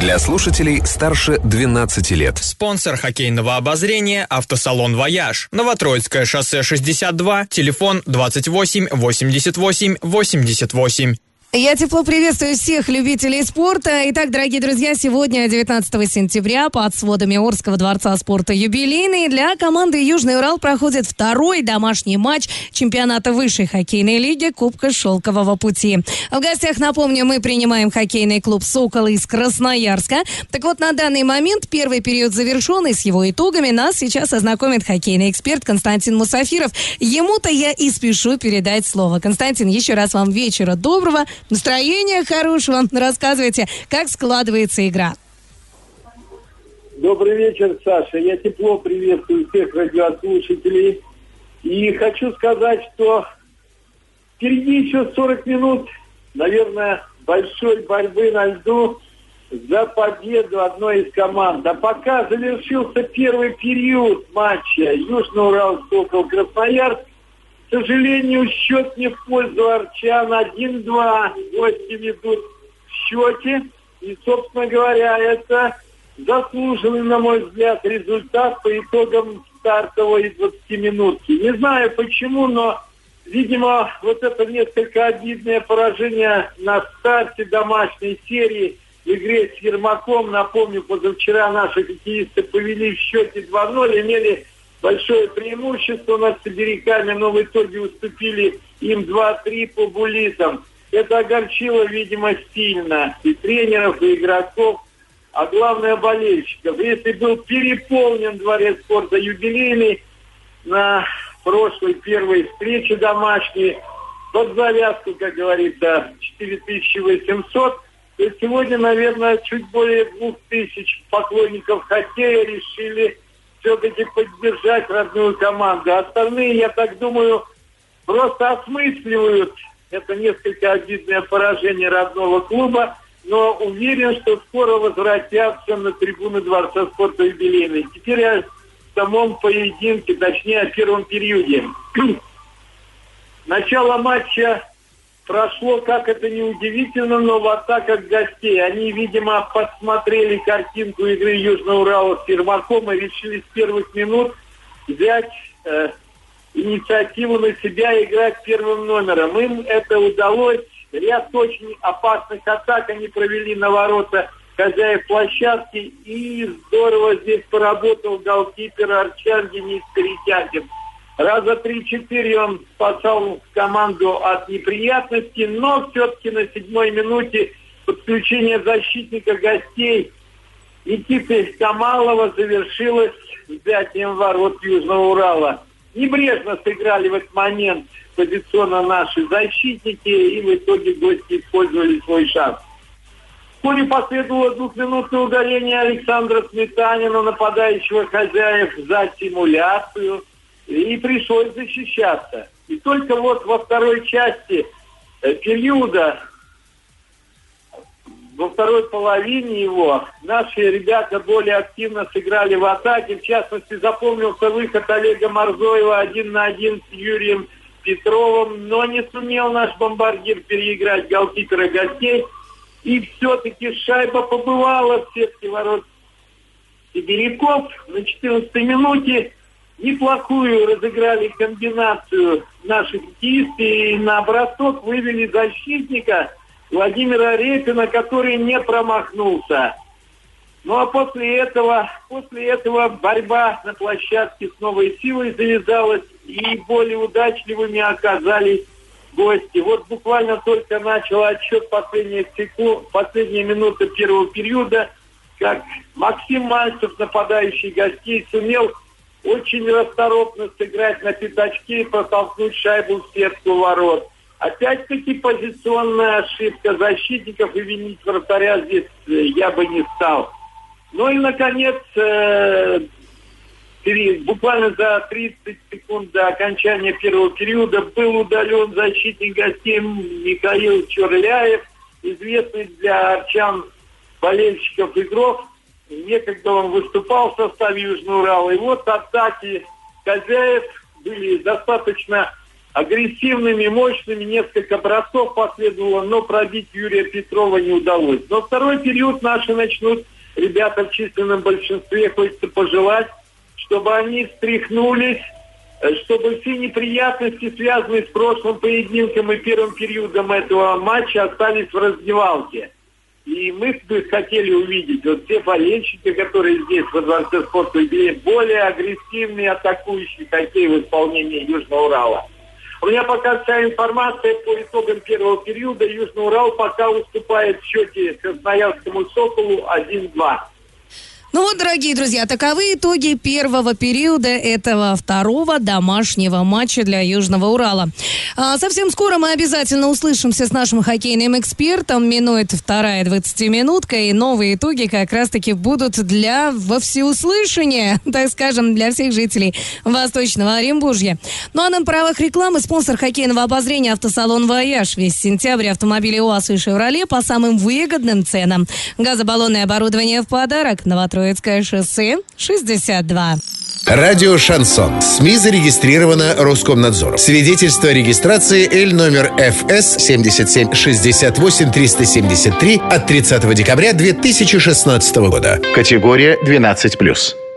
Для слушателей старше 12 лет. Спонсор хоккейного обозрения «Автосалон Вояж». Новотроицкое шоссе 62, телефон 28 88 88. Я тепло приветствую всех любителей спорта. Итак, дорогие друзья, сегодня, 19 сентября, под сводами Орского дворца спорта юбилейный для команды Южный Урал проходит второй домашний матч чемпионата высшей хоккейной лиги Кубка Шелкового пути. В гостях, напомню, мы принимаем хоккейный клуб «Сокол» из Красноярска. Так вот, на данный момент первый период завершен, и с его итогами нас сейчас ознакомит хоккейный эксперт Константин Мусафиров. Ему-то я и спешу передать слово. Константин, еще раз вам вечера доброго настроения хорошего. Рассказывайте, как складывается игра. Добрый вечер, Саша. Я тепло приветствую всех радиослушателей. И хочу сказать, что впереди еще 40 минут, наверное, большой борьбы на льду за победу одной из команд. А пока завершился первый период матча Южный Урал, Сокол, Красноярск, к сожалению, счет не в пользу Арчан. 1-2 гости ведут в счете. И, собственно говоря, это заслуженный, на мой взгляд, результат по итогам стартовой 20 минутки. Не знаю почему, но, видимо, вот это несколько обидное поражение на старте домашней серии в игре с Ермаком. Напомню, позавчера наши хоккеисты повели в счете 2-0, имели большое преимущество над сибиряками, но в итоге уступили им 2-3 по булитам. Это огорчило, видимо, сильно и тренеров, и игроков, а главное болельщиков. Если был переполнен дворец спорта юбилейный на прошлой первой встрече домашней, под завязку, как говорится, 4800, то сегодня, наверное, чуть более 2000 поклонников хоккея решили все-таки поддержать родную команду. Остальные, я так думаю, просто осмысливают это несколько обидное поражение родного клуба, но уверен, что скоро возвратятся на трибуны Дворца спорта юбилейный. Теперь о самом поединке, точнее о первом периоде. Начало матча прошло, как это не удивительно, но в атаках гостей. Они, видимо, подсмотрели картинку игры Южного Урала с Ермаком и решили с первых минут взять э, инициативу на себя и играть первым номером. Им это удалось. Ряд очень опасных атак они провели на ворота хозяев площадки. И здорово здесь поработал голкипер Арчан Денис Коритякин. Раза три-четыре он спасал команду от неприятностей, но все-таки на седьмой минуте подключение защитника гостей Никиты Камалова завершилось взятием ворот Южного Урала. Небрежно сыграли в этот момент позиционно наши защитники, и в итоге гости использовали свой шанс. Вскоре последовало двухминутное удаление Александра Сметанина, нападающего хозяев, за симуляцию – и пришлось защищаться. И только вот во второй части э, периода, во второй половине его, наши ребята более активно сыграли в атаке. В частности, запомнился выход Олега Морзоева один на один с Юрием Петровым, но не сумел наш бомбардир переиграть голкипера гостей. И все-таки шайба побывала в сетке ворот сибиряков на 14 минуте неплохую разыграли комбинацию наших хоккеисты и на бросок вывели защитника Владимира Репина, который не промахнулся. Ну а после этого, после этого борьба на площадке с новой силой завязалась, и более удачливыми оказались гости. Вот буквально только начал отсчет последних секунд, последние минуты первого периода, как Максим Мальцев, нападающий гостей, сумел очень расторопно сыграть на пятачке и протолкнуть шайбу в сетку ворот. Опять-таки позиционная ошибка защитников и винить вратаря здесь э, я бы не стал. Ну и, наконец, э, буквально за 30 секунд до окончания первого периода был удален защитник гостей Михаил Чурляев, известный для арчан болельщиков игрок. Некогда он выступал в составе Южного Урала. И вот атаки хозяев были достаточно агрессивными, мощными. Несколько бросов последовало, но пробить Юрия Петрова не удалось. Но второй период наши начнут, ребята в численном большинстве, хочется пожелать, чтобы они встряхнулись, э, чтобы все неприятности, связанные с прошлым поединком и первым периодом этого матча, остались в раздевалке. И мы бы хотели увидеть вот все болельщики, которые здесь во Дворце спорта, более агрессивные атакующие хоккей в исполнении Южного Урала. У меня пока вся информация по итогам первого периода. Южный Урал пока уступает в счете Красноярскому «Соколу» 1-2. Ну вот, дорогие друзья, таковы итоги первого периода этого второго домашнего матча для Южного Урала. А, совсем скоро мы обязательно услышимся с нашим хоккейным экспертом. Минует вторая 20-минутка, и новые итоги как раз-таки будут для во всеуслышания, так скажем, для всех жителей Восточного Оренбуржья. Ну а на правах рекламы спонсор хоккейного обозрения автосалон «Вояж». Весь сентябрь автомобили УАЗ и «Шевроле» по самым выгодным ценам. Газобаллонное оборудование в подарок. Новотроицкий Троицкое шоссе, 62. Радио «Шансон». СМИ зарегистрировано Роскомнадзором. Свидетельство о регистрации Л номер ФС 77 68 373 от 30 декабря 2016 года. Категория 12+.